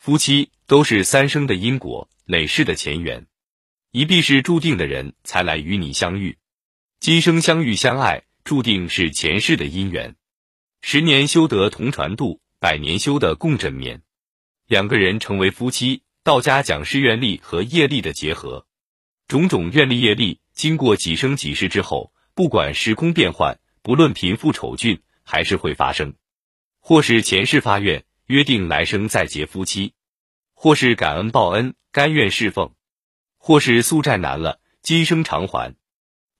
夫妻都是三生的因果，累世的前缘，一必是注定的人才来与你相遇。今生相遇相爱，注定是前世的姻缘。十年修得同船渡，百年修得共枕眠。两个人成为夫妻，道家讲是愿力和业力的结合。种种愿力业力，经过几生几世之后，不管时空变幻，不论贫富丑俊，还是会发生。或是前世发愿，约定来生再结夫妻；或是感恩报恩，甘愿侍奉；或是宿债难了，今生偿还。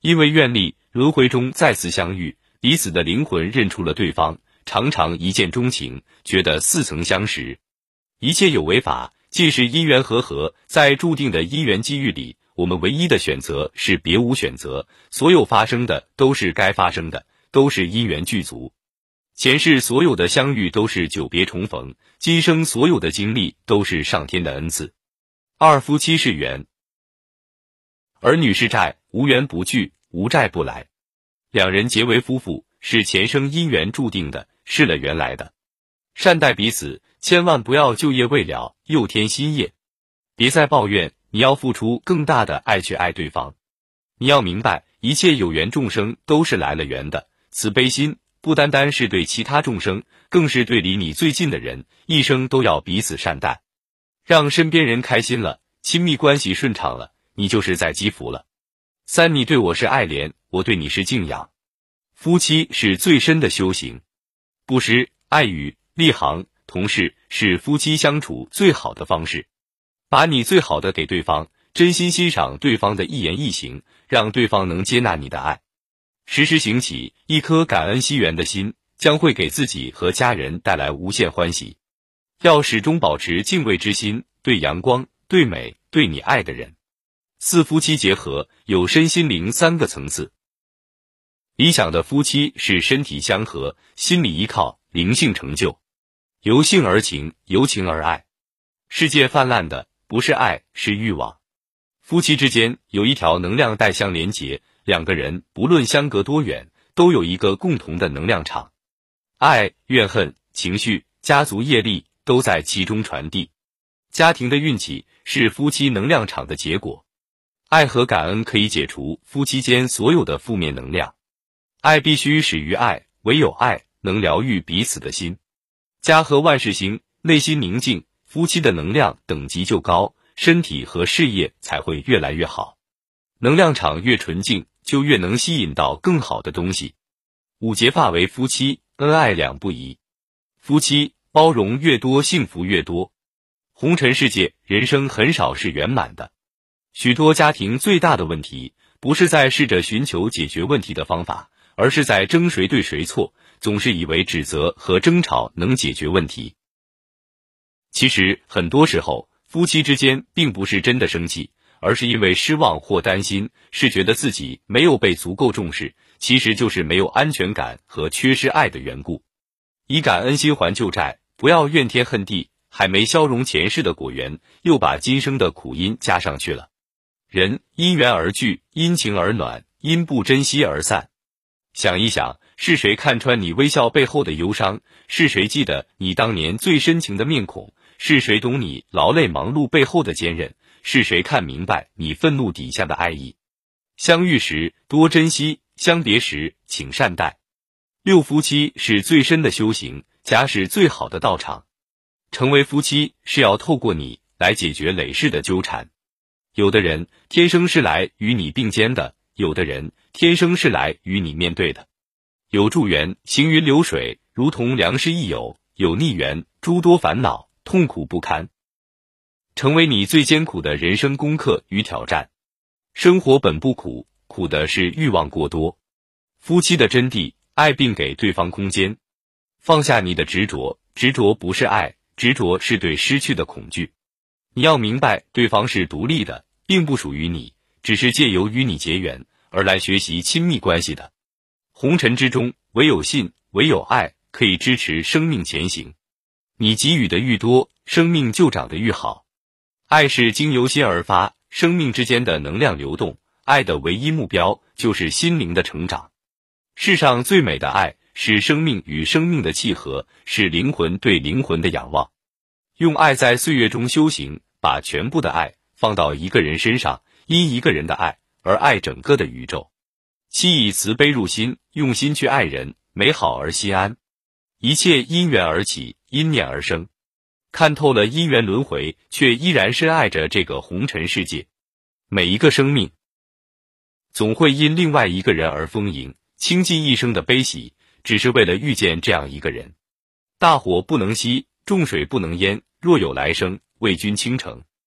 因为愿力轮回中再次相遇，彼此的灵魂认出了对方，常常一见钟情，觉得似曾相识。一切有为法，既是因缘和合，在注定的因缘机遇里，我们唯一的选择是别无选择。所有发生的都是该发生的，都是因缘具足。前世所有的相遇都是久别重逢，今生所有的经历都是上天的恩赐。二夫妻是缘，儿女是债，无缘不聚，无债不来。两人结为夫妇，是前生因缘注定的，是了缘来的。善待彼此，千万不要旧业未了又添新业。别再抱怨，你要付出更大的爱去爱对方。你要明白，一切有缘众生都是来了缘的，慈悲心。不单单是对其他众生，更是对离你最近的人，一生都要彼此善待，让身边人开心了，亲密关系顺畅了，你就是在积福了。三，你对我是爱怜，我对你是敬仰。夫妻是最深的修行，布施、爱语、利行、同事是夫妻相处最好的方式。把你最好的给对方，真心欣赏对方的一言一行，让对方能接纳你的爱。时时行起一颗感恩惜缘的心，将会给自己和家人带来无限欢喜。要始终保持敬畏之心，对阳光、对美、对你爱的人。四夫妻结合有身心灵三个层次。理想的夫妻是身体相合，心理依靠，灵性成就，由性而情，由情而爱。世界泛滥的不是爱，是欲望。夫妻之间有一条能量带相连结。两个人不论相隔多远，都有一个共同的能量场，爱、怨恨、情绪、家族业力都在其中传递。家庭的运气是夫妻能量场的结果。爱和感恩可以解除夫妻间所有的负面能量。爱必须始于爱，唯有爱能疗愈彼此的心。家和万事兴，内心宁静，夫妻的能量等级就高，身体和事业才会越来越好。能量场越纯净。就越能吸引到更好的东西。五结发为夫妻，恩爱两不疑。夫妻包容越多，幸福越多。红尘世界，人生很少是圆满的。许多家庭最大的问题，不是在试着寻求解决问题的方法，而是在争谁对谁错，总是以为指责和争吵能解决问题。其实很多时候，夫妻之间并不是真的生气。而是因为失望或担心，是觉得自己没有被足够重视，其实就是没有安全感和缺失爱的缘故。以感恩心还旧债，不要怨天恨地，还没消融前世的果缘，又把今生的苦因加上去了。人因缘而聚，因情而暖，因不珍惜而散。想一想，是谁看穿你微笑背后的忧伤？是谁记得你当年最深情的面孔？是谁懂你劳累忙碌背后的坚韧？是谁看明白你愤怒底下的爱意？相遇时多珍惜，相别时请善待。六夫妻是最深的修行，家是最好的道场。成为夫妻是要透过你来解决累世的纠缠。有的人天生是来与你并肩的，有的人天生是来与你面对的。有助缘，行云流水，如同良师益友；有逆缘，诸多烦恼，痛苦不堪。成为你最艰苦的人生功课与挑战。生活本不苦，苦的是欲望过多。夫妻的真谛，爱并给对方空间，放下你的执着。执着不是爱，执着是对失去的恐惧。你要明白，对方是独立的，并不属于你，只是借由与你结缘而来学习亲密关系的。红尘之中，唯有信，唯有爱，可以支持生命前行。你给予的愈多，生命就长得愈好。爱是经由心而发，生命之间的能量流动，爱的唯一目标就是心灵的成长。世上最美的爱是生命与生命的契合，是灵魂对灵魂的仰望。用爱在岁月中修行，把全部的爱放到一个人身上，因一个人的爱而爱整个的宇宙。七以慈悲入心，用心去爱人，美好而心安。一切因缘而起，因念而生。看透了因缘轮回，却依然深爱着这个红尘世界。每一个生命，总会因另外一个人而丰盈，倾尽一生的悲喜，只是为了遇见这样一个人。大火不能熄，重水不能淹。若有来生，为君倾城。